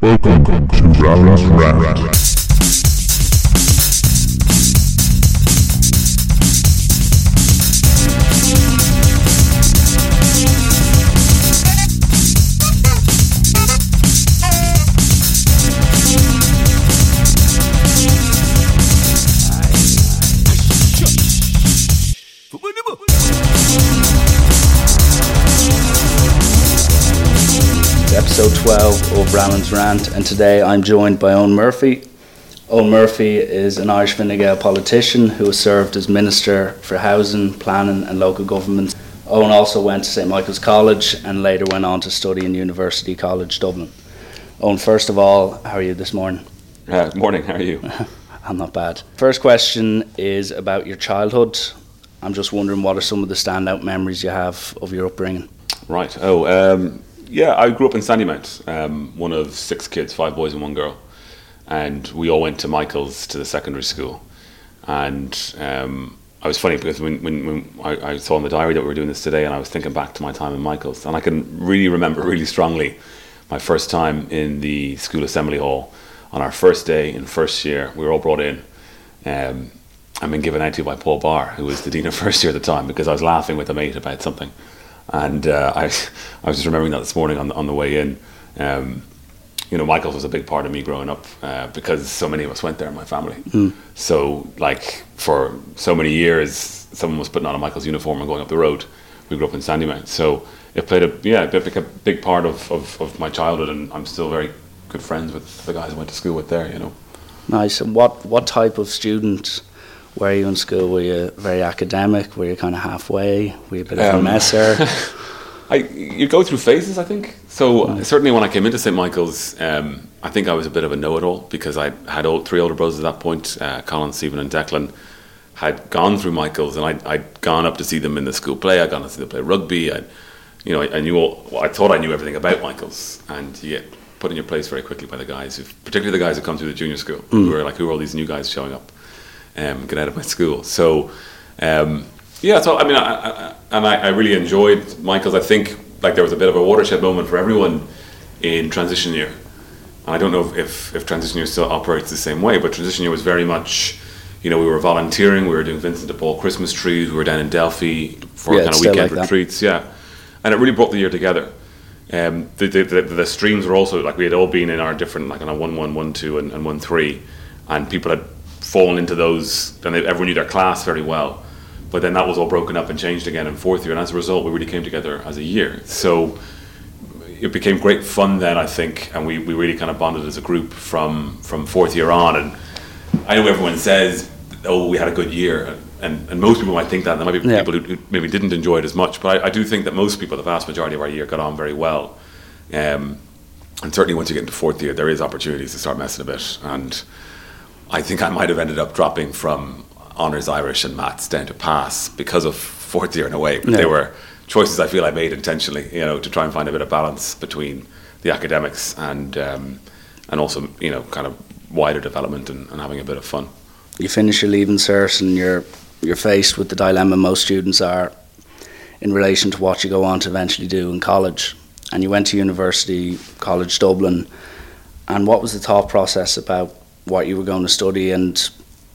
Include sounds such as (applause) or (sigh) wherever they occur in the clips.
Welcome to Rowland's Rant. 12 of Rowland's Rant, and today I'm joined by Eoghan Murphy. Eoghan Murphy is an Irish Fine Gael politician who has served as Minister for Housing, Planning and Local Government. Eoghan also went to St Michael's College and later went on to study in University College Dublin. Eoghan, first of all, how are you this morning? Uh, morning, how are you? (laughs) I'm not bad. First question is about your childhood. I'm just wondering what are some of the standout memories you have of your upbringing? Right. Oh, um, yeah, I grew up in Sandymount, um, one of six kids, five boys and one girl. And we all went to Michael's to the secondary school. And um, I was funny because when, when, when I, I, saw in the diary that we were doing this today, and I was thinking back to my time in Michael's, and I can really remember really strongly my first time in the school assembly hall on our first day in first year. We were all brought in. Um, and been given out to by Paul Barr, who was the dean of (laughs) first year at the time, because I was laughing with a mate about something. And uh, (laughs) I, I was just remembering that this morning on the, on the way in. Um, you know, Michael's was a big part of me growing up uh, because so many of us went there in my family. Mm. So, like, for so many years, someone was putting on a Michael's uniform and going up the road. We grew up in Sandymount. So, it played a, yeah, it a big part of, of, of my childhood, and I'm still very good friends with the guys I went to school with there, you know. Nice. And what, what type of student were you in school? Were you very academic? Were you kind of halfway? Were you a bit of um, a messer? (laughs) I, you go through phases, I think. So mm. certainly when I came into St Michael's, um, I think I was a bit of a know-it-all because I had old, three older brothers at that point, uh, Colin, Stephen, and Declan, had gone through Michael's, and I'd, I'd, gone up to see them in the school play. I'd gone to see them play rugby. I, you know, I, I knew all. Well, I thought I knew everything about Michael's, and you get put in your place very quickly by the guys, particularly the guys who come through the junior school, mm. who are like, who are all these new guys showing up? Um, get out of my school. So, um, yeah, so I mean, I, I, and I, I, really enjoyed Michael's. I think like there was a bit of a watershed moment for everyone in transition year. And I don't know if, if transition year still operates the same way, but transition year was very much, you know, we were volunteering, we were doing Vincent de Paul Christmas trees, we were down in Delphi for yeah, kind of weekend like retreats, that. yeah, and it really brought the year together. Um, the, the, the, the, streams were also like we had all been in our different like on a one one one two and, and one three, and people had fallen into those, and everyone knew their class very well. But then that was all broken up and changed again in fourth year, and as a result, we really came together as a year. So it became great fun then, I think, and we, we really kind of bonded as a group from from fourth year on. And I know everyone says, "Oh, we had a good year," and, and most people might think that. And there might be yeah. people who, who, maybe didn't enjoy it as much, but I, I, do think that most people, the vast majority of our year, got on very well. Um, and certainly, once you get into fourth year, there is opportunities to start messing a bit and I think I might have ended up dropping from honours Irish and maths down to pass because of fourth year in a way. But they were choices I feel I made intentionally, you know, to try and find a bit of balance between the academics and um, and also, you know, kind of wider development and, and having a bit of fun. You finish your leaving cert and you're you're faced with the dilemma most students are in relation to what you go on to eventually do in college. And you went to University College Dublin. And what was the thought process about what you were going to study and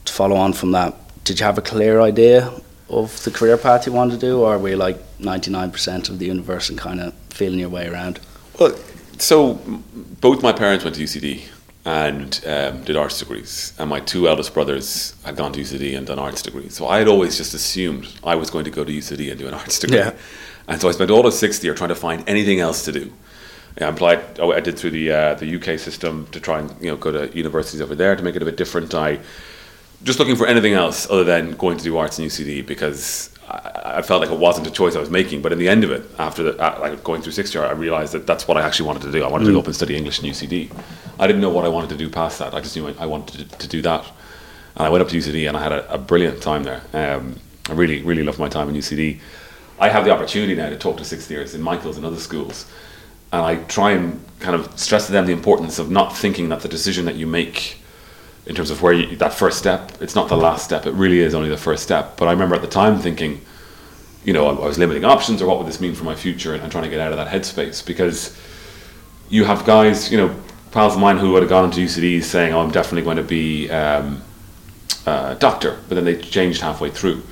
to follow on from that, did you have a clear idea of the career path you wanted to do, or were you like 99% of the universe and kind of feeling your way around? Well, so both my parents went to UCD and um, did arts degrees, and my two eldest brothers had gone to UCD and done arts degrees. So I had always just assumed I was going to go to UCD and do an arts degree. Yeah. And so I spent all of sixth year trying to find anything else to do. I applied. Oh, I did through the uh, the UK system to try and you know go to universities over there to make it a bit different. I just looking for anything else other than going to do arts in UCD because I, I felt like it wasn't a choice I was making. But in the end of it, after the, uh, like going through sixth year, I realized that that's what I actually wanted to do. I wanted mm. to go up and study English in UCD. I didn't know what I wanted to do past that. I just knew I, I wanted to, to, do that. And I went up to UCD and I had a, a brilliant time there. Um, I really, really loved my time in UCD. I have the opportunity now to talk to sixth years in Michael's and other schools and I try and kind of stress to them the importance of not thinking that the decision that you make in terms of where you, that first step, it's not the last step. It really is only the first step. But I remember at the time thinking, you know, I, was limiting options, or what would this mean for my future, and, and trying to get out of that headspace because you have guys, you know, pals of mine who would have gone into UCD saying, "Oh, I'm definitely going to be um, a doctor," but then they changed halfway through.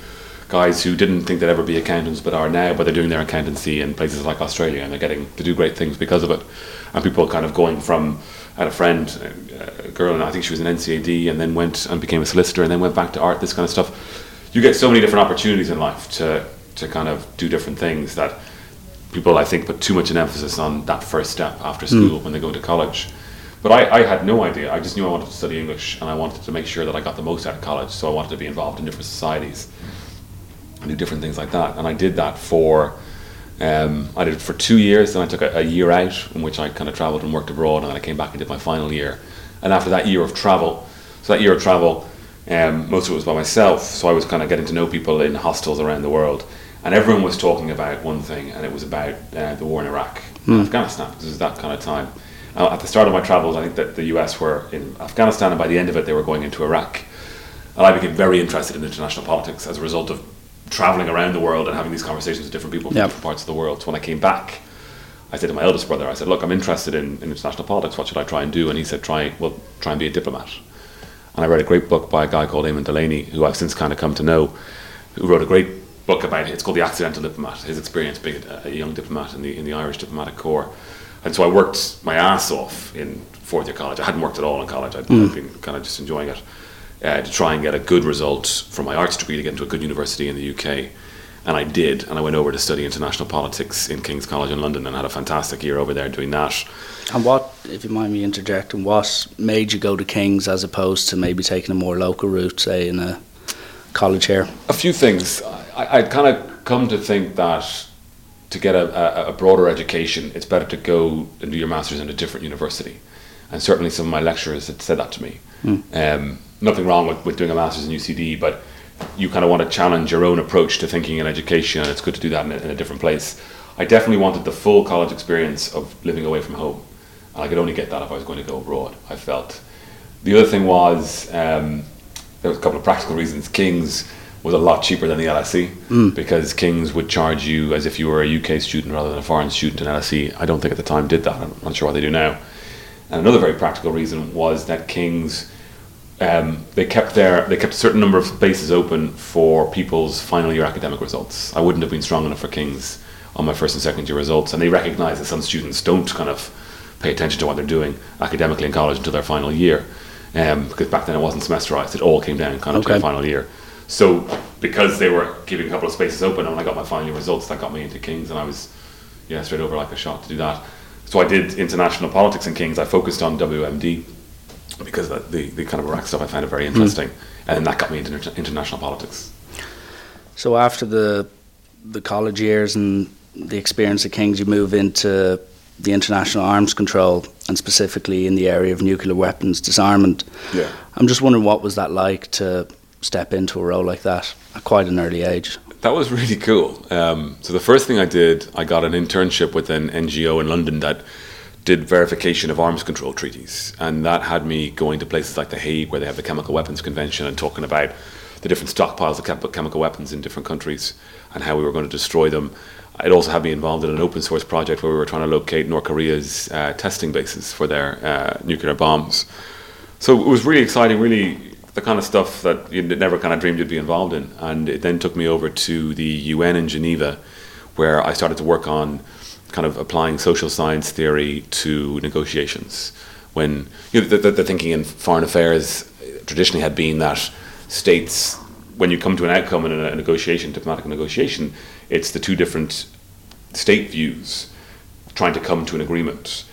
Guys who didn't think they'd ever be accountants, but are now, but they're doing their accountancy in places like Australia, and they're getting to do great things because of it. And people kind of going from, I had a friend, uh, a girl, and I think she was an NCAD, and then went and became a solicitor, and then went back to art, this kind of stuff. You get so many different opportunities in life to to kind of do different things that people I think put too much an emphasis on that first step after hmm. school when they go to college. But I, I had no idea. I just knew I wanted to study English and I wanted to make sure that I got the most out of college. So I wanted to be involved in different societies and do different things like that. And I did that for um, I did it for two years. Then I took a, a year out in which I kind of travelled and worked abroad, and then I came back and did my final year. And after that year of travel, so that year of travel, um, most of it was by myself. So I was kind of getting to know people in hostels around the world and everyone was talking about one thing, and it was about uh, the war in Iraq, and Afghanistan. This was that kind of time. Uh, at the start of my travels, I think that the US were in Afghanistan, and by the end of it, they were going into Iraq. And I became very interested in international politics as a result of traveling around the world and having these conversations with different people from Yep. different parts of the world. So when I came back, I said to my eldest brother, I said, "Look, I'm interested in, in international politics. What should I try and do?" And he said, "Try well, try and be a diplomat." And I read a great book by a guy called Eamon Delaney, who I've since kind of come to know, who wrote a great book about it. It's called The Accidental Diplomat. His experience being a, young diplomat in the in the Irish diplomatic corps. And so I worked my ass off in fourth year college. I hadn't worked at all in college. I'd, I'd mm. been kind of just enjoying it uh, to try and get a good result from my arts degree to get into a good university in the UK. And I did, and I went over to study international politics in King's College in London and had a fantastic year over there doing that. And what, if you mind me interjecting, what made you go to King's as opposed to maybe taking a more local route, say in a college here? A few things. I, I'd kind of come to think that to get a, a, a broader education, it's better to go and do your master's in a different university. And certainly some of my lecturers had said that to me. Um, nothing wrong with, with doing a master's in UCD, but you kind of want to challenge your own approach to thinking in education, and it's good to do that in a, in a different place. I definitely wanted the full college experience of living away from home. And I could only get that if I was going to go abroad, I felt. The other thing was um, there was a couple of practical reasons. King's was a lot cheaper than the LSE because King's would charge you as if you were a UK student rather than a foreign student, and LSE I don't think at the time did that. I'm not sure what they do now. And another very practical reason was that King's um, they kept their they kept a certain number of spaces open for people's final year academic results. I wouldn't have been strong enough for King's on my first and second year results, and they recognise that some students don't kind of pay attention to what they're doing academically in college until their final year, um, because back then it wasn't semesterized; it all came down kind of to the final year. So because they were keeping a couple of spaces open, and when I got my final year results, that got me into King's, and I was yeah straight over like a shot to do that. So I did international politics in King's. I focused on WMD because the, the, the kind of Iraq stuff I found it very interesting, and then that got me into inter- international politics. So after the the college years and the experience at King's, you move into the international arms control and specifically in the area of nuclear weapons disarmament. Yeah. I'm just wondering what was that like to step into a role like that at quite an early age. That was really cool. Um, so the first thing I did, I got an internship with an NGO in London that did verification of arms control treaties, and that had me going to places like The Hague, where they have the Chemical Weapons Convention, and talking about the different stockpiles of chemical weapons in different countries and how we were going to destroy them. It also had me involved in an open source project where we were trying to locate North Korea's uh, testing bases for their uh, nuclear bombs. So it was really exciting, really the kind of stuff that you never kind of dreamed you'd be involved in. And it then took me over to the UN in Geneva, where I started to work on kind of applying social science theory to negotiations. When you know, the, the, the thinking in foreign affairs traditionally had been that states, when you come to an outcome in a, negotiation, diplomatic negotiation, it's the two different state views trying to come to an agreement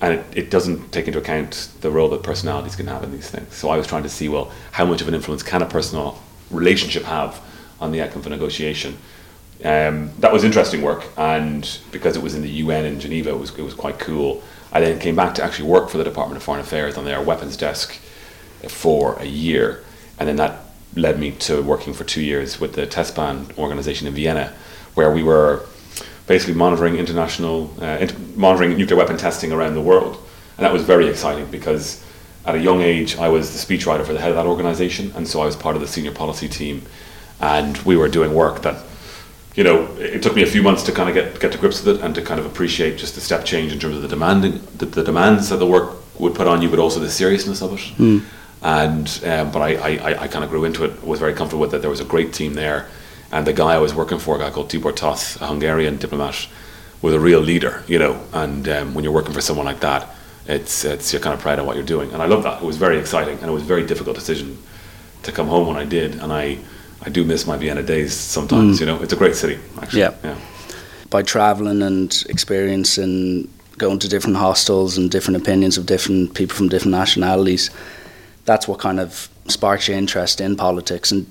and it, it doesn't take into account the role that personalities can have in these things. So I was trying to see, well, how much of an influence can a personal relationship have on the outcome of a negotiation? Um, that was interesting work, and because it was in the UN in Geneva, it was, it was quite cool. I then came back to actually work for the Department of Foreign Affairs on their weapons desk for a year, and then that led me to working for two years with the test ban organization in Vienna, where we were basically monitoring international, uh, int- monitoring nuclear weapon testing around the world. And that was very exciting because at a young age, I was the speechwriter for the head of that organization. And so I was part of the senior policy team. And we were doing work that, you know, it took me a few months to kind of get, get to grips with it and to kind of appreciate just the step change in terms of the demanding, the, the demands that the work would put on you, but also the seriousness of it. And um, but I, I, I kind of grew into it. Was very comfortable with it. There was a great team there, and the guy I was working for, a guy called Tibor Toth, a Hungarian diplomat, was a real leader. You know, and um, when you're working for someone like that, it's it's you're kind of proud of what you're doing, and I love that. It was very exciting, and it was a very difficult decision to come home when I did, and I I do miss my Vienna days sometimes. You know, it's a great city actually. Yeah. yeah. by traveling and experiencing going to different hostels and different opinions of different people from different nationalities, that's what kind of sparks your interest in politics. And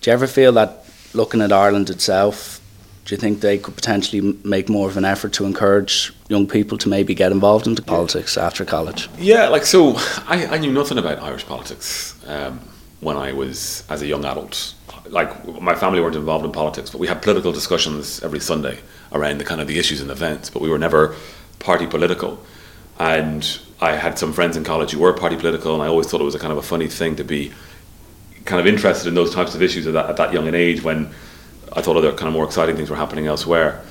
do you ever feel that looking at Ireland itself, do you think they could potentially make more of an effort to encourage young people to maybe get involved into politics after college? Yeah, like so, I, I knew nothing about Irish politics um, when I was as a young adult. Like my family weren't involved in politics, but we had political discussions every Sunday around the kind of the issues and events. But we were never party political. And I had some friends in college who were party political, and I always thought it was a kind of a funny thing to be kind of interested in those types of issues at that, at that young an age when I thought other kind of more exciting things were happening elsewhere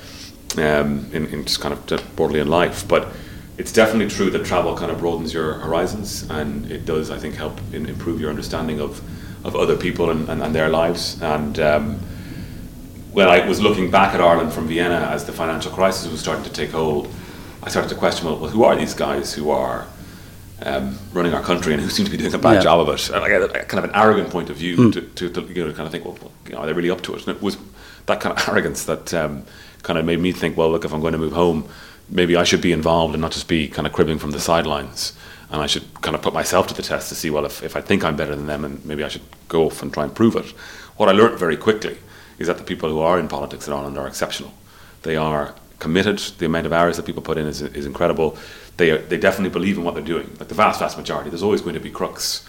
um, in, in just kind of broadly in life. But it's definitely true that travel kind of broadens your horizons and it does, I think, help in, improve your understanding of, of other people and, and, and their lives. And um, when I was looking back at Ireland from Vienna as the financial crisis was starting to take hold, I started to question, well, well who are these guys who are um, running our country and who seem to be doing a bad Yeah. job of it? And I a, kind of an arrogant point of view Hmm. to, to, to you know, kind of think, well, well, you know, are they really up to it? And it was that kind of (laughs) arrogance that um, kind of made me think, well, look, if I'm going to move home, maybe I should be involved and not just be kind of cribbing from the sidelines. And I should kind of put myself to the test to see, well, if, if I think I'm better than them, and maybe I should go off and try and prove it. What I learned very quickly is that the people who are in politics in Ireland are exceptional. They are committed. The amount of hours that people put in is, is incredible. They, are, they definitely believe in what they're doing. Like the vast, vast majority. There's always going to be crooks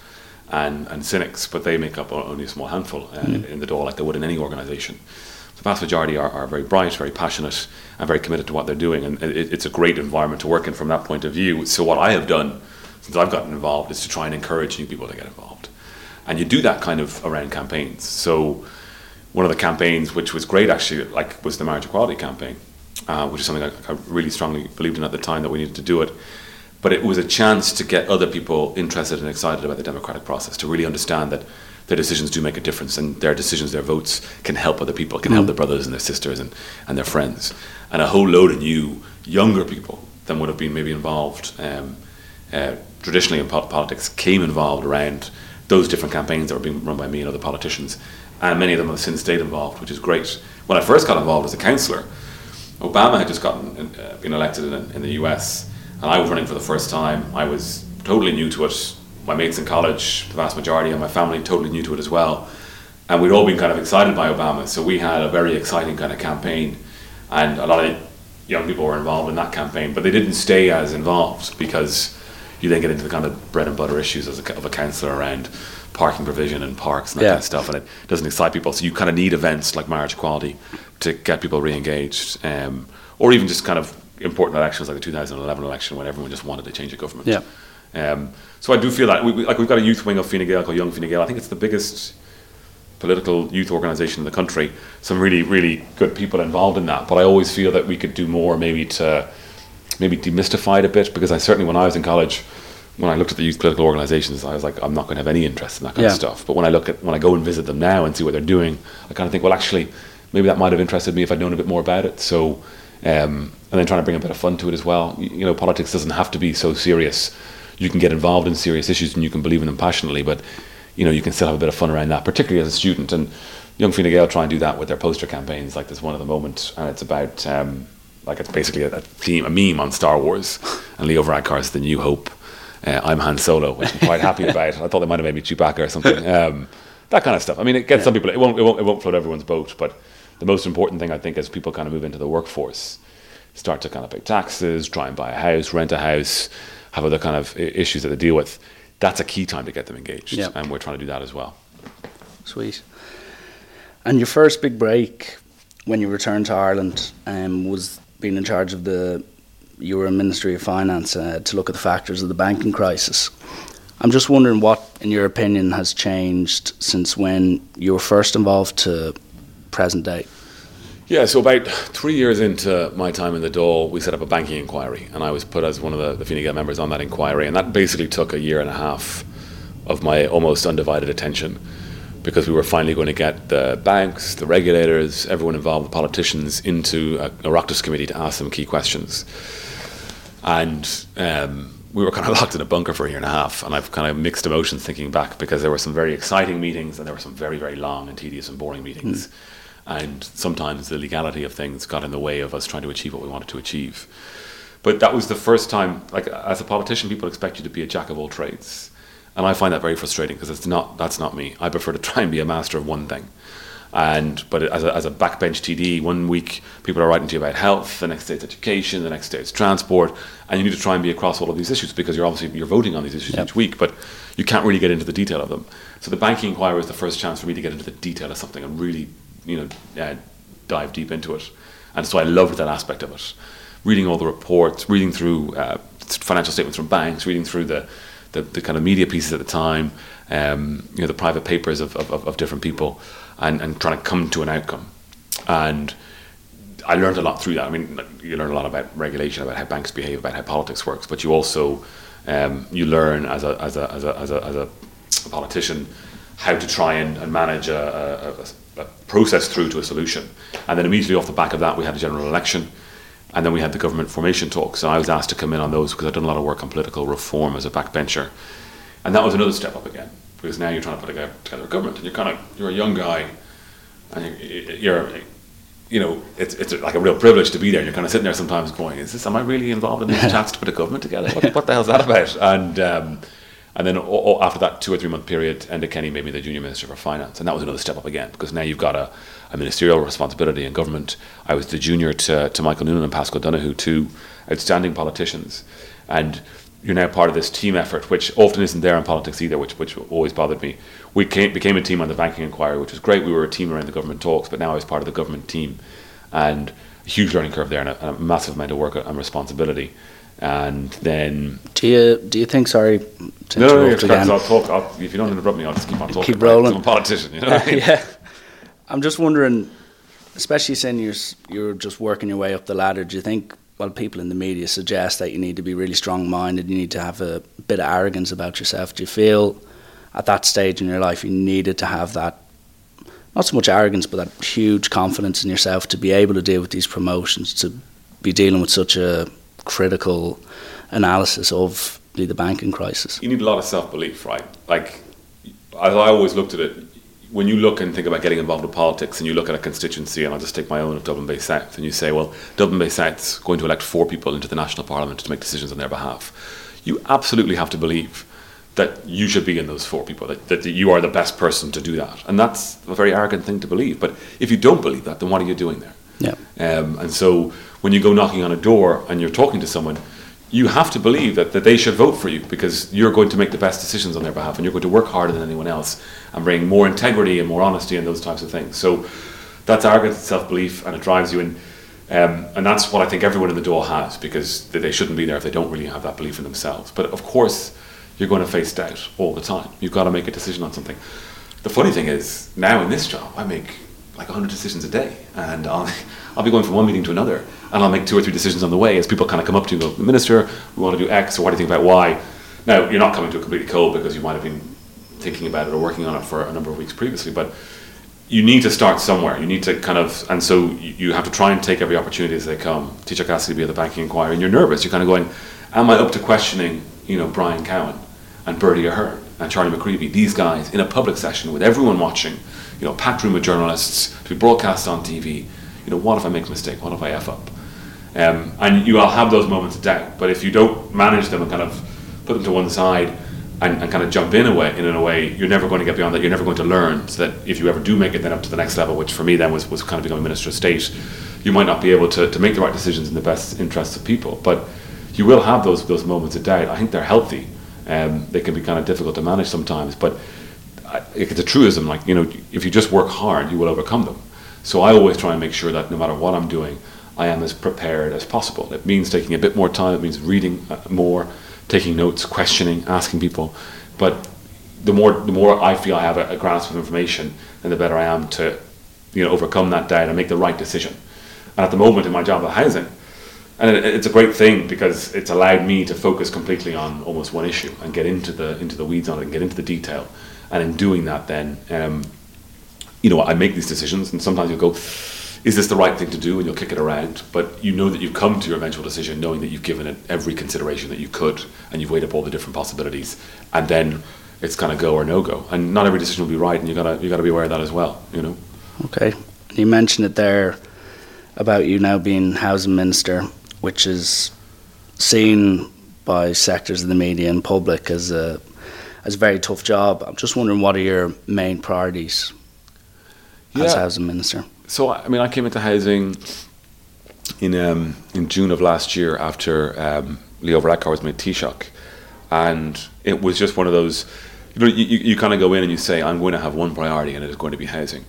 and, and cynics, but they make up only a small handful uh, in, in the door, like they would in any organisation. The vast majority are, are very bright, very passionate, and very committed to what they're doing. And it, it's a great environment to work in from that point of view. So, what I have done I've gotten involved is to try and encourage new people to get involved. And you do that kind of around campaigns. So, one of the campaigns, which was great actually, like was the marriage equality campaign, uh, which is something I, I really strongly believed in at the time that we needed to do it. But it was a chance to get other people interested and excited about the democratic process, to really understand that their decisions do make a difference, and their decisions, their votes, can help other people, can help their brothers and their sisters and, and their friends, and a whole load of new, younger people than would have been maybe involved um, uh, traditionally in politics came involved around those different campaigns that were being run by me and other politicians, and many of them have since stayed involved, which is great. When I first got involved as a councillor, Obama had just gotten uh, been elected in, in the U.S. and I was running for the first time. I was totally new to it. My mates in college, the vast majority of my family, totally new to it as well, and we'd all been kind of excited by Obama. So we had a very exciting kind of campaign, and a lot of young people were involved in that campaign, but they didn't stay as involved because you then get into the kind of bread and butter issues as a, of a councillor around parking provision and parks and that Yeah. kind of stuff, and it doesn't excite people. So you kind of need events like marriage equality to get people re-engaged, um, or even just kind of important elections like the 2011 election when everyone just wanted to change the government. Yeah. Um, so I do feel that we, we, like we've got a youth wing of Fine Gael called Young Fine Gael. I think it's the biggest political youth organisation in the country. Some really, really good people involved in that. But I always feel that we could do more, maybe to maybe demystified a bit. Because I certainly, when I was in college, when I looked at the youth political organisations, I was like, I'm not going to have any interest in that kind Yeah. of stuff. But when I look at when I go and visit them now and see what they're doing, I kind of think, well, actually, maybe that might have interested me if I'd known a bit more about it. So. Um, and then trying to bring a bit of fun to it as well. You, you know, politics doesn't have to be so serious. You can get involved in serious issues and you can believe in them passionately, but you know, you can still have a bit of fun around that, particularly as a student. And Young Fine Gael try and do that with their poster campaigns, like this one at the moment, and it's about um, like it's basically a, a theme, a meme on Star Wars, and Leo Varadkar's The New Hope. Uh, I'm Han Solo, which I'm quite happy about. I thought they might have made me Chewbacca or something. Um, that kind of stuff. I mean, it gets some people. It won't, it won't. It won't float everyone's boat, but the most important thing I think as people kind of move into the workforce, start to kind of pay taxes, try and buy a house, rent a house, have other kind of issues that they deal with. That's a key time to get them engaged, Yeah. and we're trying to do that as well. Sweet. And your first big break when you returned to Ireland um, was being in charge of the. In Ministry of Finance uh, to look at the factors of the banking crisis. I'm just wondering what, in your opinion, has changed since when you were first involved to present day. Yeah, so about three years into my time in the Dáil, we set up a banking inquiry, and I was put as one of the, the Fine Gael members on that inquiry, and that basically took a year and a half of my almost undivided attention because we were finally going to get the banks, the regulators, everyone involved, the politicians, into a, a committee to ask them key questions. And um, we were (laughs) kind of locked in a bunker for a year and a half, and I've kind of mixed emotions thinking back because there were some very exciting meetings and there were some very, very long and tedious and boring meetings. Mm. And sometimes the legality of things got in the way of us trying to achieve what we wanted to achieve. But that was the first time, like as a politician, people expect you to be a jack of all trades and I find that very frustrating because it's not that's not me. I prefer to try and be a master of one thing. And but as a, as a backbench TD, one week people are writing to you about health, the next day it's education, the next day it's transport, and you need to try and be across all of these issues because you're obviously you're voting on these issues yep. each week, but you can't really get into the detail of them. So the banking inquiry was the first chance for me to get into the detail of something and really, you know, uh, dive deep into it. And so I loved that aspect of it. Reading all the reports, reading through uh, financial statements from banks, reading through the the, the kind of media pieces at the time, um, you know, the private papers of, of, of different people, and, and trying to come to an outcome. And I learned a lot through that. I mean, you learn a lot about regulation, about how banks behave, about how politics works, but you also um, you learn as a, as a, as a, as a, as a politician how to try and, and manage a, a, a, process through to a solution. And then immediately off the back of that, we had a general election. And then we had the government formation talks, and I was asked to come in on those because I'd done a lot of work on political reform as a backbencher. And that was another step up again, because now you're trying to put together a government, and you're kind of you're a young guy, and you're, you know, it's, it's like a real privilege to be there. And you're kind of sitting there sometimes going, "Is this? Am I really involved in these chats to put a government together? What, what the hell's that about?" And um, and then after that two or three month period, Enda Kenny made me the junior minister for finance, and that was another step up again because now you've got a ministerial responsibility in government. I was the junior to, to Michael Noonan and Paschal Donohoe, two outstanding politicians. And you're now part of this team effort, which often isn't there in politics either, which, which always bothered me. We came, became a team on the banking inquiry, which was great. We were a team around the government talks, but now I was part of the government team. And a huge learning curve there and a, a massive amount of work and responsibility. And then. Do you, do you think, sorry to no, interrupt no, again. I'll talk, I'll, if you don't interrupt me, I'll just keep on talking. Keep rolling. I'm a politician, you know I (laughs) mean? Yeah. I'm just wondering, especially saying you're you're just working your way up the ladder. Do you think? Well, people in the media suggest that you need to be really strong-minded. You need to have a bit of arrogance about yourself. Do you feel at that stage in your life you needed to have that? Not so much arrogance, but that huge confidence in yourself to be able to deal with these promotions, to be dealing with such a critical analysis of the banking crisis. You need a lot of self belief, right? Like, as I always looked at it, when you look and think about getting involved in politics and you look at a constituency, and I'll just take my own of Dublin Bay South, and you say, well, Dublin Bay South's going to elect four people into the National Parliament to make decisions on their behalf, you absolutely have to believe that you should be in those four people, that, that you are the best person to do that. And that's a very arrogant thing to believe. But if you don't believe that, then what are you doing there? Yeah. Um, and so when you go knocking on a door and you're talking to someone, you have to believe that, that they should vote for you because you're going to make the best decisions on their behalf and you're going to work harder than anyone else and bring more integrity and more honesty and those types of things. So that's arrogance and self belief and it drives you in. Um, and that's what I think everyone in the door has because they shouldn't be there if they don't really have that belief in themselves. But of course, you're going to face doubt all the time. You've got to make a decision on something. The funny thing is, now in this job, I make like 100 decisions a day and I'll, (laughs) I'll be going from one meeting to another and I'll make two or three decisions on the way as people kind of come up to you and go, Minister, we want to do X, or what do you think about Y? Now, you're not coming to a completely cold because you might have been thinking about it or working on it for a number of weeks previously, but you need to start somewhere. You need to kind of, and so you have to try and take every opportunity as they come. Teacher Cassidy be at the banking inquiry, and you're nervous. You're kind of going, Am I up to questioning, you know, Brian Cowen and Bertie Ahern and Charlie McCreevy, these guys in a public session with everyone watching, you know, packed room of journalists to be broadcast on TV? You know, what if I make a mistake? What if I F up? Um, and you will have those moments of doubt. But if you don't manage them and kind of put them to one side and, and kind of jump in a way, in, a way, you're never going to get beyond that. You're never going to learn. So that if you ever do make it then up to the next level, which for me then was, was kind of becoming minister of state, you might not be able to, to make the right decisions in the best interests of people. But you will have those those moments of doubt. I think they're healthy. Um, they can be kind of difficult to manage sometimes, but it's a truism. Like you know, if you just work hard, you will overcome them. So I always try and make sure that no matter what I'm doing, I am as prepared as possible. It means taking a bit more time, it means reading uh, more, taking notes, questioning, asking people. But the more the more I feel I have a, a grasp of information, then the better I am to you know overcome that doubt and make the right decision. And at the moment in my job at housing, and it, it's a great thing because it's allowed me to focus completely on almost one issue and get into the into the weeds on it and get into the detail. And in doing that, then um, you know I make these decisions, and sometimes you'll go, "Is this the right thing to do?" And you'll kick it around, but you know that you've come to your eventual decision, knowing that you've given it every consideration that you could, and you've weighed up all the different possibilities, and then it's kind of go or no go. And not every decision will be right, and you gotta you gotta be aware of that as well. You know. Okay. You mentioned it there about you now being housing minister, which is seen by sectors of the media and public as a as a very tough job. I'm just wondering what are your main priorities as housing minister? So I mean, I came into housing in um, in June of last year after um, Leo Varadkar was made Taoiseach, and it was just one of those. You know, you, you, kind of go in and you say, "I'm going to have one priority, and it is going to be housing."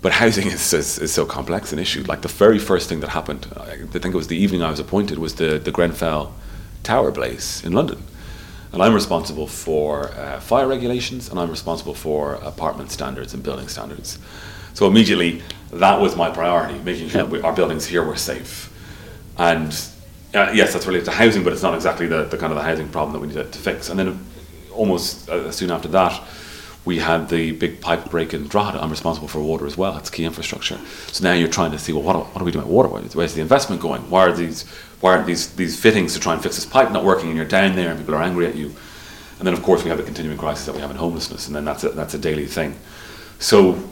But housing is, is, is so complex an issue. Like the very first thing that happened, I think it was the evening I was appointed, was the, the Grenfell Tower blaze in London. And I'm responsible for uh, fire regulations and I'm responsible for apartment standards and building standards. So immediately, that was my priority, making sure that we, our buildings here were safe. And uh, yes, that's related to housing, but it's not exactly the, the kind of the housing problem that we need to, to fix. And then almost uh, soon after that, we had the big pipe break in Drogheda. I'm responsible for water as well. It's key infrastructure. So now you're trying to see, well, what, are- what are we doing with water? Where's, the investment going? Why are these why aren't these these fittings to try and fix this pipe not working? And you're down there, and people are angry at you. And then, of course, we have the continuing crisis that we have in homelessness, and then that's a, that's a daily thing. So,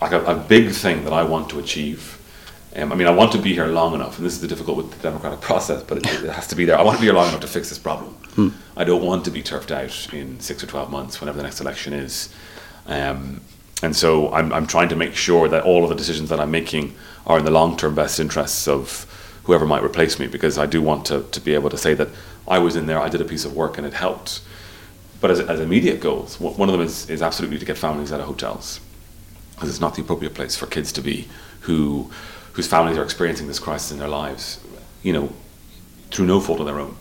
like a, a big thing that I want to achieve. Um, I mean, I want to be here long enough, and this is the difficult with the democratic (laughs) process, but it, it has to be there. I want to be here long enough to fix this problem. I don't want to be turfed out in six or twelve months, whenever the next election is. Um, and so I'm, I'm trying to make sure that all of the decisions that I'm making are in the long term best interests of whoever might replace me, because I do want to, to be able to say that I was in there, I did a piece of work, and it helped. But as, as immediate goals, one of them is, is absolutely to get families out of hotels because it's not the appropriate place for kids to be who whose families are experiencing this crisis in their lives, you know, through no fault of their own.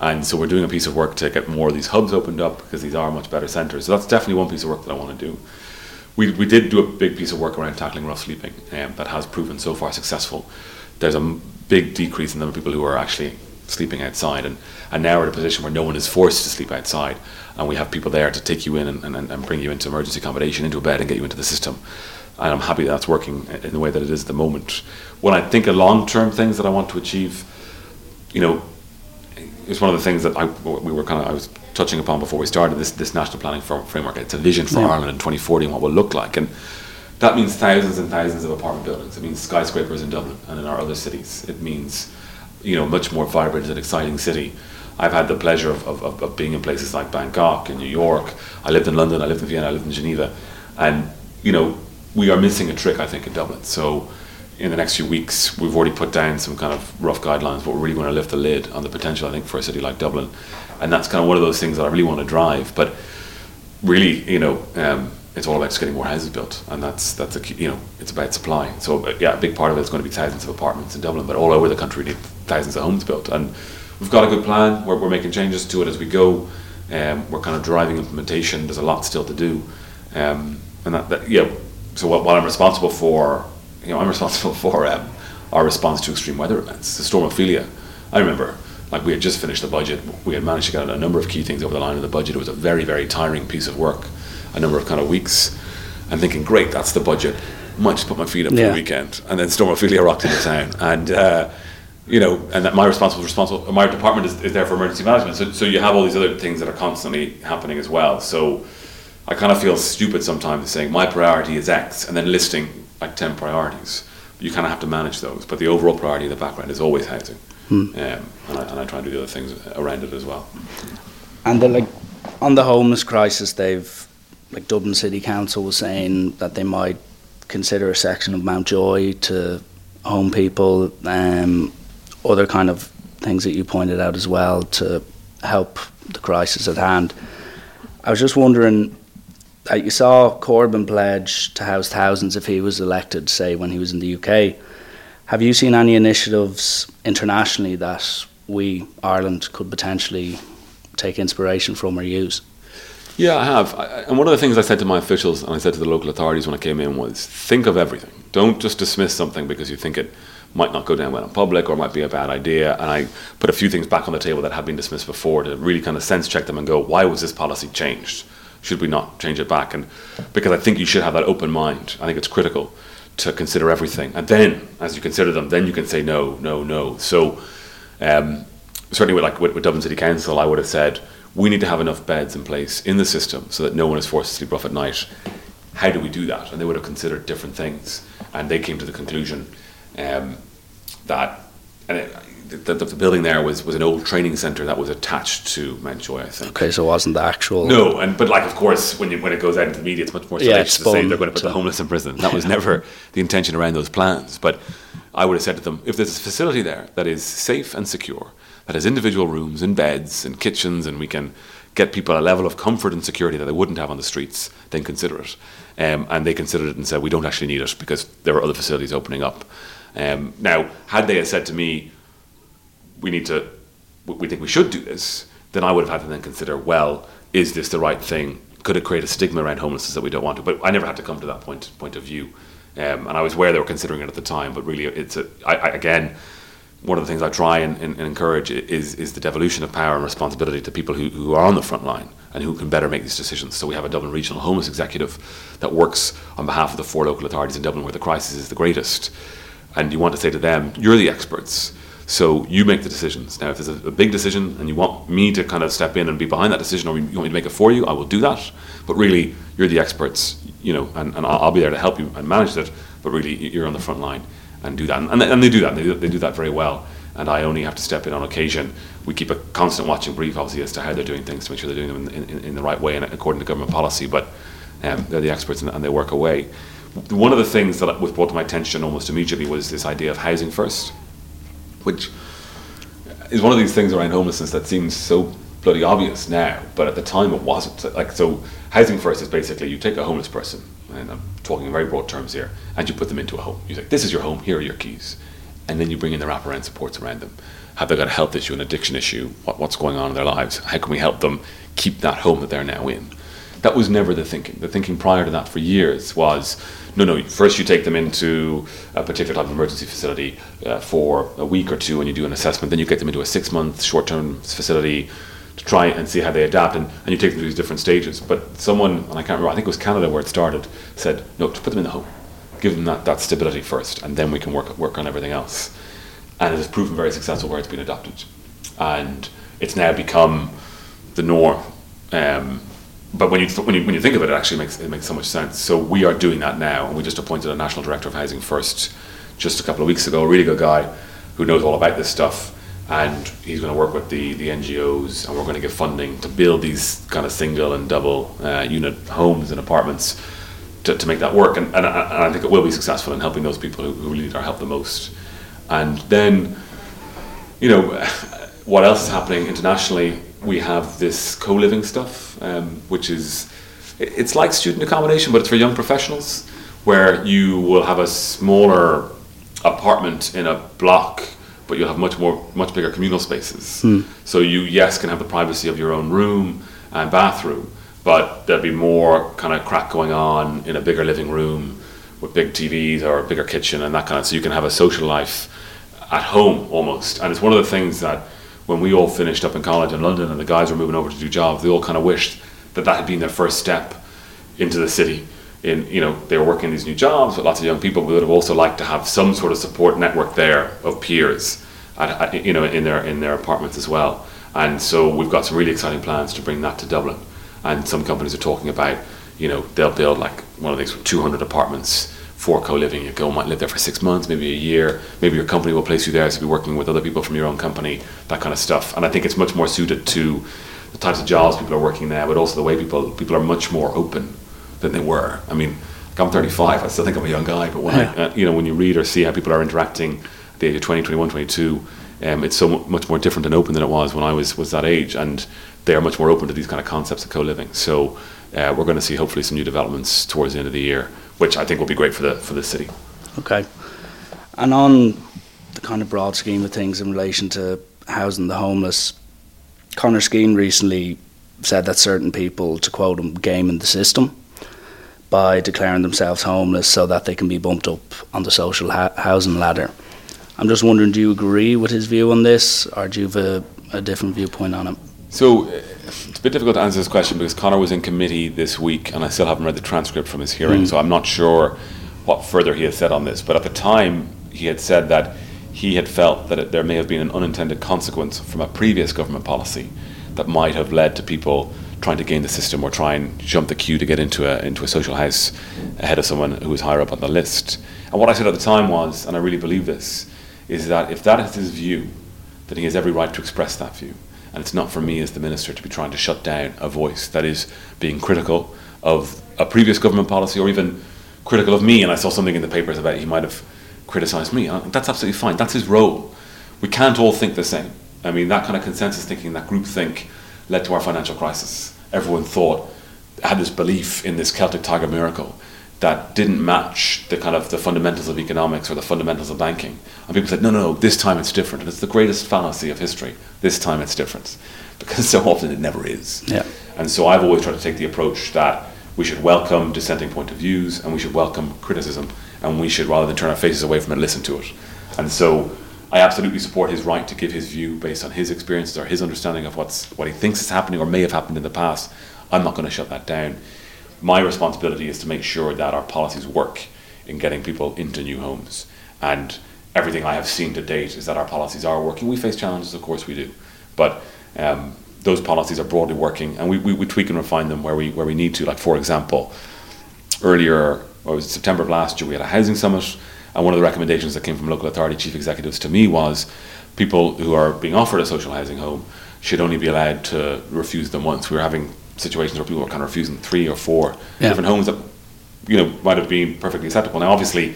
And so we're doing a piece of work to get more of these hubs opened up because these are much better centres. So that's definitely one piece of work that I want to do. We, we did do a big piece of work around tackling rough sleeping um, that has proven so far successful. There's a big decrease in the number of people who are actually sleeping outside, and, and now we're in a position where no one is forced to sleep outside, and we have people there to take you in and, and, and bring you into emergency accommodation, into a bed, and get you into the system. And I'm happy that's working in the way that it is at the moment. When I think of long term things that I want to achieve, you know, it's one of the things that I, we were kind of I was touching upon before we started this this national planning framework. It's a vision for Yeah. Ireland in 2040 and what will look like, and that means thousands and thousands of apartment buildings. It means skyscrapers in Dublin and in our other cities. It means you know much more vibrant and exciting city. I've had the pleasure of, of, of- being in places like Bangkok and New York. I lived in London. I lived in Vienna. I lived in Geneva, and you know we are missing a trick. I think in Dublin. So in the next few weeks, we've already put down some kind of rough guidelines, but we're really going to lift the lid on the potential, I think, for a city like Dublin. And that's kind of one of those things that I really want to drive. But really, you know, um, it's all about just getting more houses built, and that's that's a key, you know, it's about supply. So uh, yeah, a big part of it is going to be thousands of apartments in Dublin, but all over the country, we need thousands of homes built, and we've got a good plan. We're, we're making changes to it as we go. Um, we're kind of driving implementation. There's a lot still to do, um, and that, that yeah. So what, what I'm responsible for, you know, I'm (laughs) responsible for um, our response to extreme weather events. The storm Ophelia, I remember like we had just finished the budget. We had managed to get a number of key things over the line in the budget. It was a very, very tiring piece of work, a number of kind of weeks, and thinking, great, that's the budget. Might just put my feet up for the weekend, and then Storm Ophelia rocked into town, and uh, you know, and that my responsible responsible my department is, is there for emergency management. So, so you have all these other things that are constantly happening as well. So I kind of feel stupid sometimes saying my priority is X and then listing like ten priorities. You kind of have to manage those, but the overall priority in the background is always housing, um, and, I, and I try and do the other things around it as well. And the, like on the homeless crisis, they've like Dublin City Council was saying that they might consider a section of Mountjoy to home people, um, other kind of things that you pointed out as well to help the crisis at hand. I was just wondering. Uh, you saw Corbyn pledge to house thousands if he was elected, say when he was in the UK. Have you seen any initiatives internationally that we, Ireland, could potentially take inspiration from or use? Yeah, I have. I- and one of the things I said to my officials and I said to the local authorities when I came in was think of everything. Don't just dismiss something because you think it might not go down well in public or might be a bad idea. And I put a few things back on the table that had been dismissed before to really kind of sense check them and go, why was this policy changed? Should we not change it back? And because I think you should have that open mind. I think it's critical to consider everything. And then, as you consider them, then you can say no, no, no. So, um, certainly with like with, with Dublin City Council, I would have said we need to have enough beds in place in the system so that no one is forced to sleep rough at night. How do we do that? And they would have considered different things, and they came to the conclusion um, that and it, the, the, the, building there was, was an old training centre that was attached to Mountjoy, I think. Okay, so it wasn't the actual. No, and but like of course when you, when it goes out into the media, it's much more salacious yeah, to say they're going to put the homeless in prison. That was never the intention around those plans. But I would have said to them, if there's a facility there that is safe and secure, that has individual rooms and beds and kitchens, and we can get people a level of comfort and security that they wouldn't have on the streets, then consider it. Um, and they considered it and said, we don't actually need it because there are other facilities opening up. Um, now, had they said to me, we need to, we think we should do this, then I would have had to then consider, well, is this the right thing? Could it create a stigma around homelessness that we don't want to? But I never had to come to that point point of view, um, and I was aware they were considering it at the time. But really, it's a, I, I, again, one of the things I try and, and, and, encourage is is the devolution of power and responsibility to people who, who are on the front line and who can better make these decisions. So we have a Dublin Regional Homeless Executive that works on behalf of the four local authorities in Dublin where the crisis is the greatest, and you want to say to them, you're the experts so you make the decisions. Now, if there's a, a, big decision and you want me to kind of step in and be behind that decision, or you want me to make it for you, I will do that. But really, you're the experts, you know, and, and I'll, be there to help you and manage it. But really, you're on the front line and do that, and, and they do that. They do, they do that very well. And I only have to step in on occasion. We keep a constant watching brief, obviously, as to how they're doing things to make sure they're doing them in, in, in the right way and according to government policy. But um, they're the experts and, and they work away. One of the things that was brought to my attention almost immediately was this idea of housing first which is one of these things around homelessness that seems so bloody obvious now, but at the time it wasn't. Like so, housing first is basically you take a homeless person, and I'm talking in very broad terms here, and you put them into a home. You say, "This is your home. Here are your keys," and then you bring in the wraparound supports around them. Have they got a health issue, an addiction issue? What, what's going on in their lives? How can we help them keep that home that they're now in? That was never the thinking. The thinking prior to that for years was no, no, first you take them into a particular type of emergency facility uh, for a week or two and you do an assessment, then you get them into a six month short term facility to try and see how they adapt and, and you take them through these different stages. But someone, and I can't remember, I think it was Canada where it started, said, no, put them in the home. Give them that, that stability first and then we can work, work on everything else. And it has proven very successful where it's been adopted. And it's now become the norm. Um, but when you, when you when you think of it, it actually makes it makes so much sense. So we are doing that now, and we just appointed a national director of housing first, just a couple of weeks ago. A really good guy who knows all about this stuff, and he's going to work with the the NGOs, and we're going to give funding to build these kind of single and double uh, unit homes and apartments to, to make that work. And, and, and I think it will be successful in helping those people who, who really need our help the most. And then, you know, (laughs) what else is happening internationally? We have this co-living stuff, um, which is it's like student accommodation, but it's for young professionals, where you will have a smaller apartment in a block, but you'll have much more, much bigger communal spaces. Mm. So you, yes, can have the privacy of your own room and bathroom, but there'll be more kind of crack going on in a bigger living room with big TVs or a bigger kitchen and that kind of. So you can have a social life at home almost, and it's one of the things that when we all finished up in college in London and the guys were moving over to do jobs, they all kind of wished that that had been their first step into the city. In you know, they were working these new jobs with lots of young people, but would have also liked to have some sort of support network there of peers, at, at, you know, in their in their apartments as well. And so we've got some really exciting plans to bring that to Dublin. And some companies are talking about, you know, they'll build like one of these 200 apartments for co-living. You go might live there for six months, maybe a year. Maybe your company will place you there, so you'll be working with other people from your own company, that kind of stuff. And I think it's much more suited to the types of jobs people are working now, but also the way people people are much more open than they were. I mean, like I'm 35. I still think I'm a young guy, but when yeah. I, uh, you know when you read or see how people are interacting at the age of 20, 21, 22, um, it's so much more different and open than it was when I was was that age, and they are much more open to these kind of concepts of co-living. So uh, we're going to see hopefully some new developments towards the end of the year which I think will be great for the for the city. Okay, and on the kind of broad scheme of things in relation to housing the homeless, Conor Skehan recently said that certain people, to quote him, game in the system by declaring themselves homeless so that they can be bumped up on the social ha- housing ladder. I'm just wondering, do you agree with his view on this, or do you have a, a different viewpoint on it? So uh, it's a bit difficult to answer this question because Conor was in committee this week, and I still haven't read the transcript from his hearing, Mm. so I'm not sure what further he has said on this. But at the time, he had said that he had felt that it, there may have been an unintended consequence from a previous government policy that might have led to people trying to gain the system or try and jump the queue to get into a into a social house ahead of someone who was higher up on the list. And what I said at the time was, and I really believe this, is that if that is his view, then he has every right to express that view. And it's not for me as the minister to be trying to shut down a voice that is being critical of a previous government policy or even critical of me. And I saw something in the papers about he might have criticised me. That's absolutely fine. That's his role. We can't all think the same. I mean, that kind of consensus thinking, that group think, led to our financial crisis. Everyone thought, had this belief in this Celtic Tiger miracle that didn't match the kind of the fundamentals of economics or the fundamentals of banking. And people said, no, no, no, this time it's different. And it's the greatest fallacy of history. This time it's different. (laughs) Because so often it never is. Yeah. And so I've always tried to take the approach that we should welcome dissenting point of views and we should welcome criticism and we should, rather than turn our faces away from it, listen to it. And so I absolutely support his right to give his view based on his experiences or his understanding of what's, what he thinks is happening or may have happened in the past. I'm not going to shut that down. My responsibility is to make sure that our policies work in getting people into new homes. And everything I have seen to date is that our policies are working. We face challenges, of course we do. But um, those policies are broadly working and we, we, we tweak and refine them where we, where we need to. Like, for example, earlier, or was September of last year, we had a housing summit, and one of the recommendations that came from local authority chief executives to me was people who are being offered a social housing home should only be allowed to refuse them once. We were having situations where people were kind of refusing three or four Yeah. different homes that you know might have been perfectly acceptable. Now, obviously,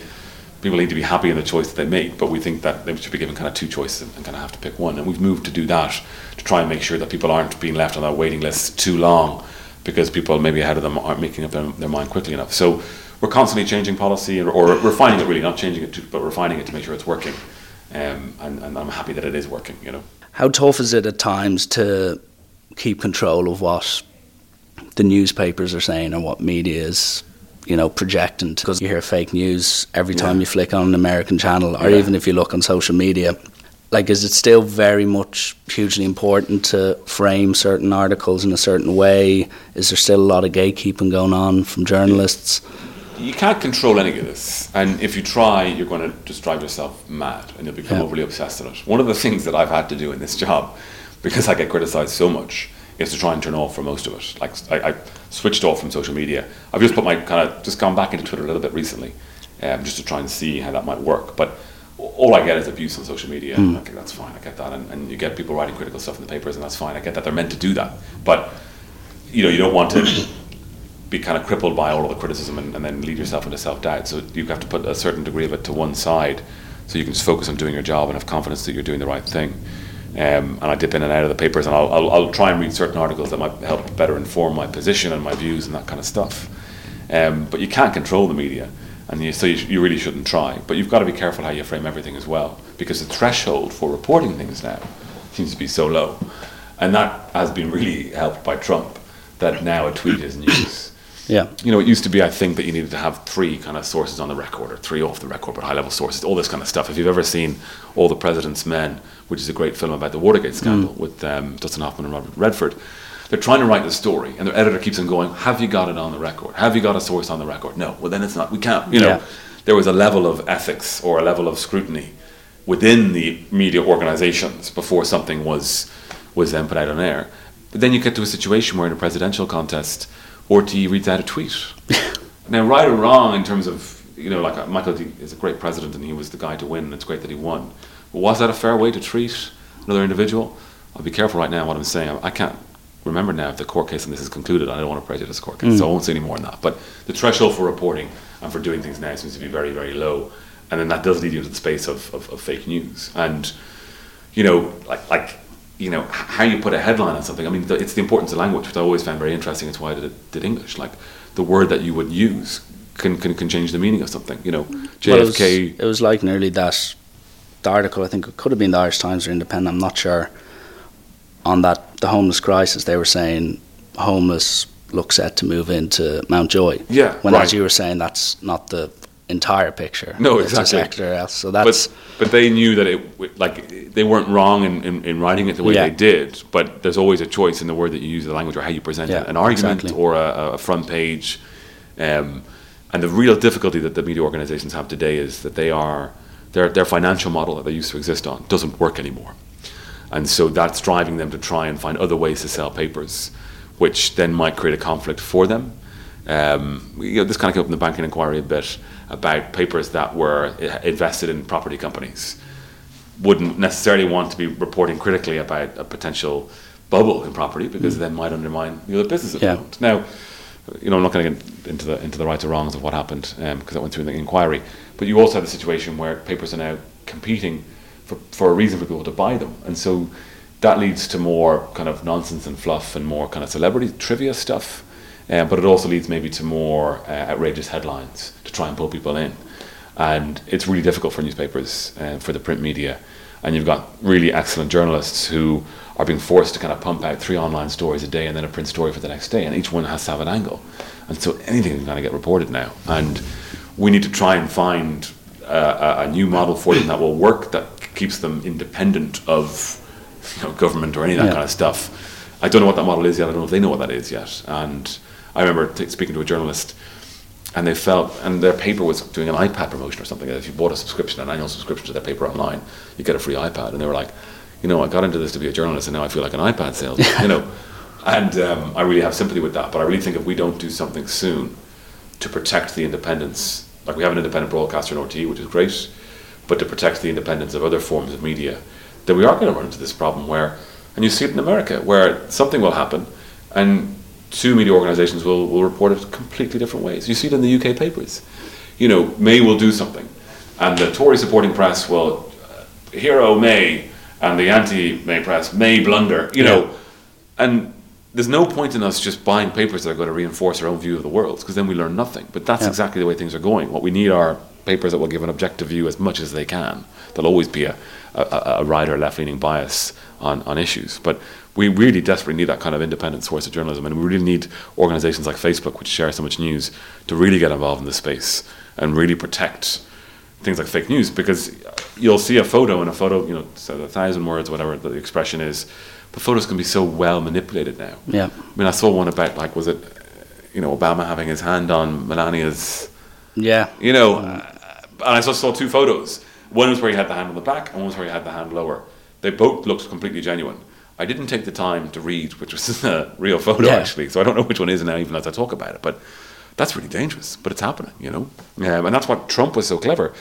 people need to be happy in the choice that they make, but we think that they should be given kind of two choices and, and kind of have to pick one. And we've moved to do that to try and make sure that people aren't being left on that waiting list too long because people maybe ahead of them aren't making up their, their mind quickly enough. So we're constantly changing policy or, or refining it really, not changing it, to, but refining it to make sure it's working. Um, and, and I'm happy that it is working, you know. How tough is it at times to keep control of what the newspapers are saying or what media is, you know, projecting? Because you hear fake news every time Yeah. you flick on an American channel, or Yeah. even if you look on social media. Like, is it still very much hugely important to frame certain articles in a certain way? Is there still a lot of gatekeeping going on from journalists? you can't control any of this, and if you try, you're going to just drive yourself mad, and you'll become Yeah. overly obsessed with it. One of the things that I've had to do in this job, (laughs) because I get criticised so much, is to try and turn off for most of it. Like I, I switched off from social media. I've just put my kind of just gone back into Twitter a little bit recently, um, just to try and see how that might work. But all I get is abuse on social media. and Okay, that's fine. I get that, and, and you get people writing critical stuff in the papers, and that's fine. I get that they're meant to do that, but you know you don't want to be kind of crippled by all of the criticism and, and then lead yourself into self doubt. So you have to put a certain degree of it to one side, so you can just focus on doing your job and have confidence that you're doing the right thing. Um, and I dip in and out of the papers, and I'll, I'll, I'll try and read certain articles that might help better inform my position and my views and that kind of stuff. Um, but you can't control the media, and you, so you, sh- you really shouldn't try. But you've got to be careful how you frame everything as well, because the threshold for reporting things now seems to be so low, and that has been really helped by Trump. That now a tweet is news Yeah. you know, it used to be, I think, that you needed to have three kind of sources on the record, or three off the record, but high level sources, all this kind of stuff. If you've ever seen All the President's Men, which is a great film about the Watergate scandal with um, Dustin Hoffman and Robert Redford, they're trying to write the story, and their editor keeps on going, Have you got it on the record? Have you got a source on the record? No. Well, then it's not. We can't, you know. Yeah. There was a level of ethics or a level of scrutiny within the media organizations before something was was then put out on air. But then you get to a situation where in a presidential contest, RTE reads out a tweet. (laughs) now, right or wrong in terms of you know, like uh, Michael D is a great president and he was the guy to win, and it's great that he won. But was that a fair way to treat another individual? I'll be careful right now what I'm saying. I, I can't remember now if the court case on this is concluded. I don't want to prejudice the court case, so I won't say any more on that. But the threshold for reporting and for doing things now seems to be very, very low, and then that does lead you into the space of, of, of fake news and you know, like like you know how you put a headline on something. I mean, the, it's the importance of language, which I always found very interesting. It's why I did, did English. Like the word that you would use can, can can change the meaning of something. You know, Well, it, was, JFK. it was like nearly that. The article, I think it could have been the Irish Times or Independent. I'm not sure. On that, the homeless crisis, they were saying homeless look set to move into Mountjoy. Yeah, When, right. as you were saying, that's not the entire picture. No, exactly. else. So that's but but they knew that it like they weren't wrong in, in, in writing it the way Yeah. they did. But there's always a choice in the word that you use, the language, or how you present Yeah, it, an argument exactly. or a, a front page. Um, and the real difficulty that the media organisations have today is that they are their their financial model that they used to exist on doesn't work anymore, and so that's driving them to try and find other ways to sell papers, which then might create a conflict for them. Um, you know, this kind of came up in the banking inquiry a bit about papers that were uh, invested in property companies wouldn't necessarily want to be reporting critically about a potential bubble in property because hmm. then might undermine the other businesses. Yeah. Now, you know, I'm not going to get into the into the rights or wrongs of what happened um, because that went through the inquiry. But you also have the situation where papers are now competing for, for a reason for people to buy them, and so that leads to more kind of nonsense and fluff and more kind of celebrity trivia stuff. Uh, but it also leads maybe to more uh, outrageous headlines to try and pull people in. And it's really difficult for newspapers uh, for the print media. And you've got really excellent journalists who are being forced to kind of pump out three online stories a day and then a print story for the next day. And each one has to have an angle. And so anything can kind of get reported now. And we need to try and find uh, a, a new model for them that will work that keeps them independent of you know, government or any of that Yeah. kind of stuff. I don't know what that model is yet. I don't know if they know what that is yet. And I remember t- speaking to a journalist and they felt, and their paper was doing an iPad promotion or something. If you bought a subscription, an annual subscription to their paper online, you get a free iPad. And they were like, you know, I got into this to be a journalist, and now I feel like an iPad salesman. (laughs) you know, and um, I really have sympathy with that. But I really think if we don't do something soon to protect the independence, like we have an independent broadcaster in RTE, which is great, but to protect the independence of other forms of media, then we are going to run into this problem where, and you see it in America, where something will happen, and two media organisations will, will report it completely different ways. You see it in the UK papers. You know, May will do something, and the Tory supporting press will uh, hero May, and the anti-May press may blunder. You know, and there's no point in us just buying papers that are going to reinforce our own view of the world, because then we learn nothing. But that's Yeah. exactly the way things are going. What we need are papers that will give an objective view as much as they can. There'll always be a, a, a right or left-leaning bias on, on issues, but we really desperately need that kind of independent source of journalism, and we really need organisations like Facebook, which share so much news, to really get involved in this space and really protect things like fake news. Because you'll see a photo, and a photo, you know, so a thousand words, whatever the expression is, but photos can be so well manipulated now. yeah, I mean, I saw one about like, was it, you know, Obama having his hand on Melania's yeah, you know, uh, and I saw, saw two photos. One was where he had the hand on the back, and one was where he had the hand lower. They both looked completely genuine. I didn't take the time to read which was (laughs) a real photo Yeah. actually, so I don't know which one is now, even as I talk about it. But that's really dangerous. But it's happening, you know, um, and that's what Trump was so clever.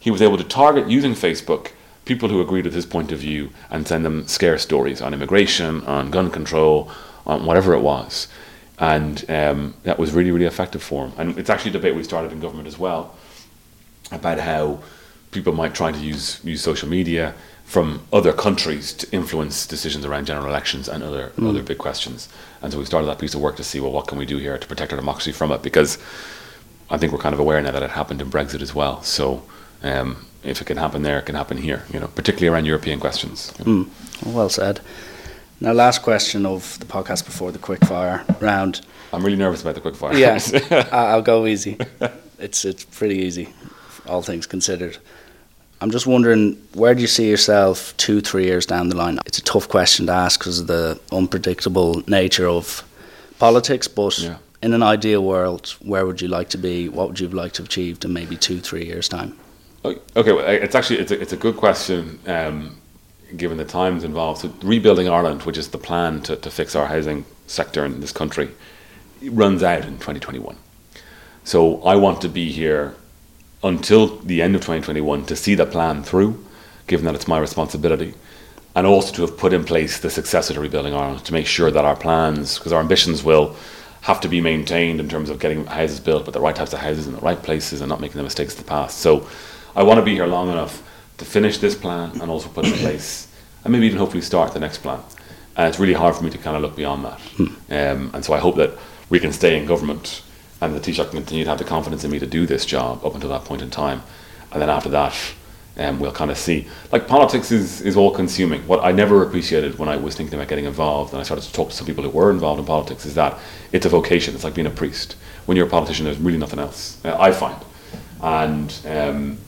He was able to target using Facebook people who agreed with his point of view and send them scare stories on immigration, on gun control, on whatever it was. And um, that was really, really effective for him. And it's actually a debate we started in government as well about how people might try to use use social media from other countries to influence decisions around general elections and other other big questions. And so we started that piece of work to see well what can we do here to protect our democracy from it because I think we're kind of aware now that it happened in Brexit as well. So um, if it can happen there, it can happen here. You know, particularly around European questions. Mm, well said. Now, last question of the podcast before the quick fire round. I'm really nervous about the quick fire. Yeah, (laughs) I'll go easy. It's it's pretty easy, all things considered. I'm just wondering, where do you see yourself two, three years down the line? It's a tough question to ask because of the unpredictable nature of politics. But Yeah. in an ideal world, where would you like to be? What would you like to have achieved in maybe two, three years' time? Okay, well, it's actually it's a, it's a good question um, given the times involved. So rebuilding Ireland, which is the plan to, to fix our housing sector in this country, runs out in 2021. So I want to be here until the end of 2021 to see the plan through, given that it's my responsibility, and also to have put in place the successor to rebuilding Ireland to make sure that our plans, because our ambitions will have to be maintained in terms of getting houses built, but the right types of houses in the right places and not making the mistakes of the past. So I want to be here long enough to finish this plan and also put in (coughs) place, and maybe even hopefully start the next plan. And it's really hard for me to kind of look beyond that. Um, and so I hope that we can stay in government and the Taoiseach can continue to have the confidence in me to do this job up until that point in time. And then after that, um, we'll kind of see. Like politics is, is all consuming. What I never appreciated when I was thinking about getting involved, and I started to talk to some people who were involved in politics, is that it's a vocation. It's like being a priest. When you're a politician, there's really nothing else. Uh, I find. and um,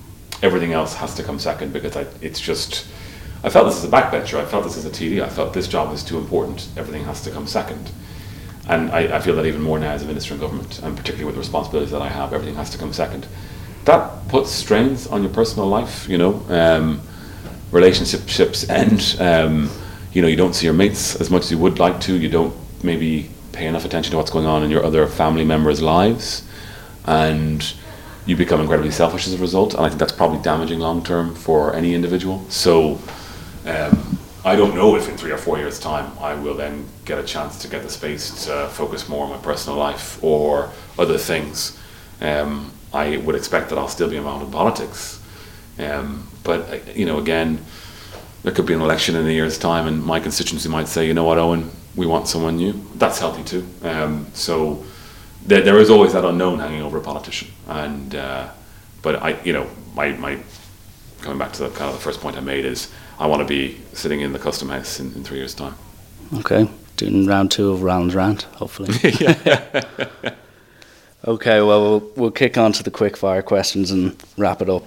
everything else has to come second because I, it's just. I felt this as a backbencher. I felt this as a TD. I felt this job is too important. Everything has to come second. And I, I feel that even more now as a minister in government, and particularly with the responsibilities that I have, everything has to come second. That puts strains on your personal life, you know. Um, relationships end. Um, you know, you don't see your mates as much as you would like to. You don't maybe pay enough attention to what's going on in your other family members' lives. And you become incredibly selfish as a result. And I think that's probably damaging long term for any individual. So um, I don't know if in three or four years' time I will then get a chance to get the space to focus more on my personal life or other things. Um, I would expect that I'll still be involved in politics. Um, but, uh, you know, again, there could be an election in a year's time, and my constituency might say, you know what, Eoghan, we want someone new. That's healthy too. Um, so there, there is always that unknown hanging over a politician. And, uh, but I, you know, my, my, coming back to the kind of the first point I made is I want to be sitting in the custom house in, in three years' time. Okay, doing round two of Rand's rant, hopefully. (laughs) (laughs) okay, well, well, we'll kick on to the quick fire questions and wrap it up.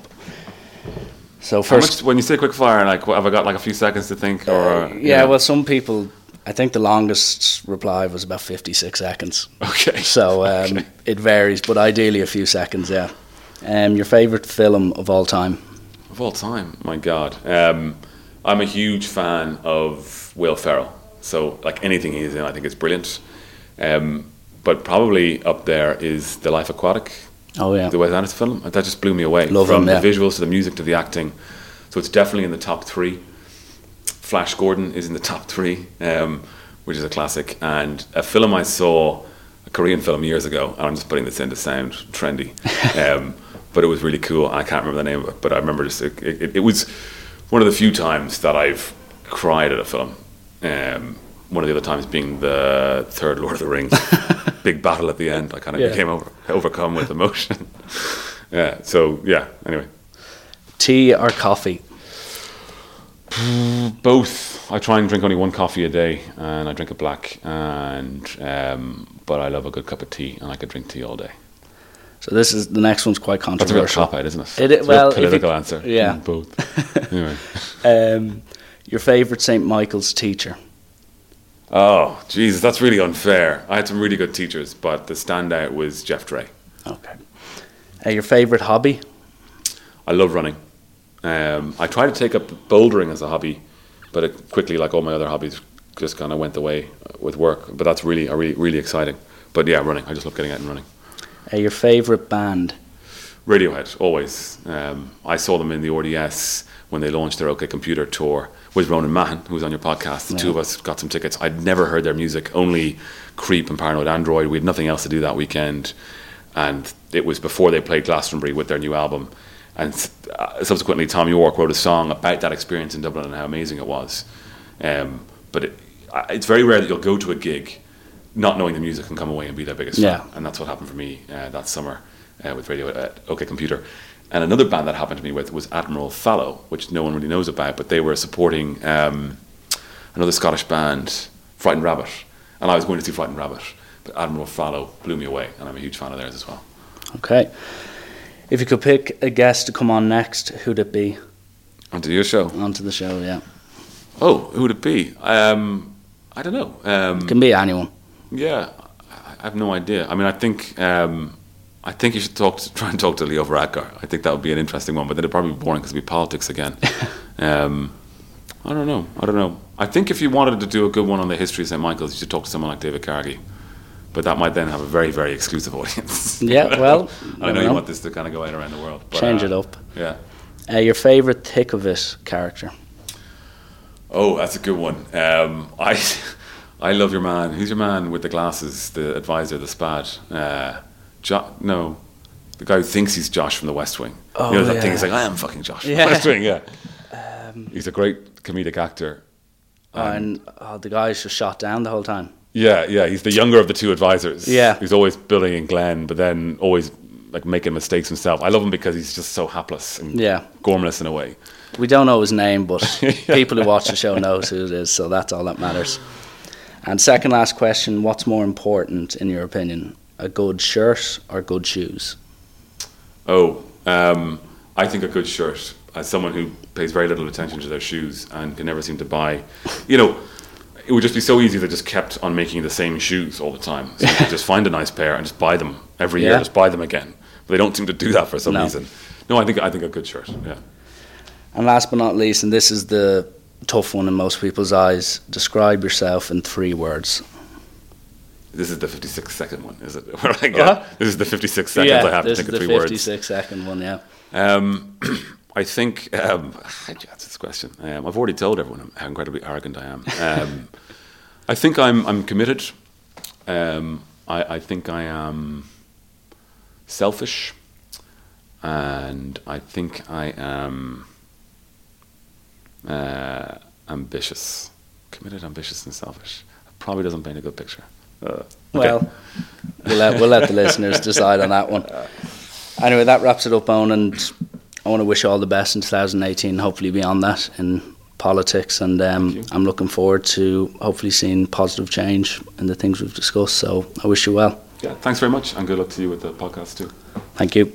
So first, much, when you say quick fire, like what, have I got like a few seconds to think, or Uh, yeah, well, some people, I think the longest reply was about 56 seconds. okay, So (laughs) um, Okay. it varies, but ideally a few seconds, yeah. Um, your favourite film of all time? Of all time, my God. Um, I'm a huge fan of Will Ferrell. So, like anything he's in, I think it's brilliant. Um, but probably up there is The Life Aquatic, Oh, yeah. the Wes Anderson film. That just blew me away. Love From him, yeah. the visuals to the music to the acting. So, it's definitely in the top three. Flash Gordon is in the top three, um, which is a classic. And a film I saw, a Korean film years ago, and I'm just putting this in to sound trendy, (laughs) um, but it was really cool. I can't remember the name of it, but I remember just it, it, it was one of the few times that I've cried at a film. Um, one of the other times being the third Lord of the Rings, (laughs) big battle at the end. I kind of Yeah. became over, overcome with emotion. (laughs) yeah. So yeah. Anyway. Tea or coffee? (sighs) Both. I try and drink only one coffee a day, and I drink a black. And um, but I love a good cup of tea, and I could drink tea all day. So this is the next one's quite controversial. That's a real cop out, isn't it? It- It's well, if you- political answer. yeah. (laughs) Both. anyway. (laughs) Um, your favourite St Michael's teacher? Oh, Jesus, that's really unfair. I had some really good teachers, but the standout was Jeff Dre. Okay. Uh, your favourite hobby? I love running. Um, I tried to take up bouldering as a hobby, but it quickly, like all my other hobbies, just kind of went away with work. But that's really, really, really exciting. But yeah, running. I just love getting out and running. Uh, your favourite band? Radiohead, always. Um, I saw them in the RDS when they launched their OK Computer tour with Ronan Mahan, who was on your podcast. The two of us got some tickets. I'd never heard their music, only Creep and Paranoid Android. We had nothing else to do that weekend. And it was before they played Glastonbury with their new album. And uh, subsequently, Thom Yorke wrote a song about that experience in Dublin and how amazing it was. Um, but it, I- it's very rare that you'll go to a gig not knowing the music and come away and be their biggest Yeah. fan. And that's what happened for me uh, that summer uh, with Radiohead OK Computer. And another band that happened to me with was Admiral Fallow, which no one really knows about, but they were supporting um, another Scottish band, Frightened Rabbit. And I was going to see Frightened Rabbit, but Admiral Fallow blew me away, and I'm a huge fan of theirs as well. Okay. If you could pick a guest to come on next, who'd it be? Onto your show. Onto the show, yeah. Oh, who would it be? Um, I don't know. Um, Can be anyone. Yeah, I have no idea. I mean, I think um, I think you should talk to, try and talk to Leo Varadkar. I think that would be an interesting one, but then it'd probably be boring because it'd be politics again. (laughs) um, I don't know. I don't know. I think if you wanted to do a good one on the history of St Michael's, you should talk to someone like David Cargie. But that might then have a very, very exclusive audience. Yeah, (laughs) well, I never know you want this to kind of go out around the world. But, Change uh, it up. Yeah. Uh, your favourite thick of it character? Oh, that's a good one. Um, I, (laughs) I love your man. Who's your man with the glasses? The advisor, the spad. Uh, jo- no, the guy who thinks he's Josh from The West Wing. Oh, you know that yeah. thing. He's like, I am fucking Josh. Yeah. West Wing. Yeah. he's a great comedic actor. and oh, the guy's just shot down the whole time. Yeah, yeah. He's the younger of the two advisors. Yeah. He's always bullying Glenn, but then always like making mistakes himself. I love him because he's just so hapless and Yeah. gormless in a way. We don't know his name, but (laughs) people who watch the show knows who it is, so that's all that matters. And second last question: What's more important, in your opinion, a good shirt or good shoes? Oh, Um, I think a good shirt, as someone who pays very little attention to their shoes and can never seem to buy, you know, it would just be so easy if they just kept on making the same shoes all the time. So you could just find a nice pair and just buy them every year, just buy them again. But they don't seem to do that for some No. reason. No, I think I think a good shirt. Yeah. And last but not least, and this is the tough one in most people's eyes, describe yourself in three words. This is the 56 second one, is it? (laughs) Where I get, Uh-huh. This is the 56 seconds I have to this think is of the three words. 56 second one, yeah. Um, (clears throat) I think um, (sighs) you answer this question? Um, I've already told everyone how incredibly arrogant I am. Um, (laughs) I think I'm I'm committed. Um, I, I think I am selfish, and I think I am uh, ambitious. Committed, ambitious, and selfish. Probably doesn't paint a good picture. Uh, okay. Well, we'll let, we'll let the listeners decide on that one. Anyway, that wraps it up, Eoghan, and I want to wish you all the best in 2018, hopefully beyond that in politics. And um. I'm looking forward to hopefully seeing positive change in the things we've discussed. So I wish you well. yeah, thanks very much, and good luck to you with the podcast too. Thank you.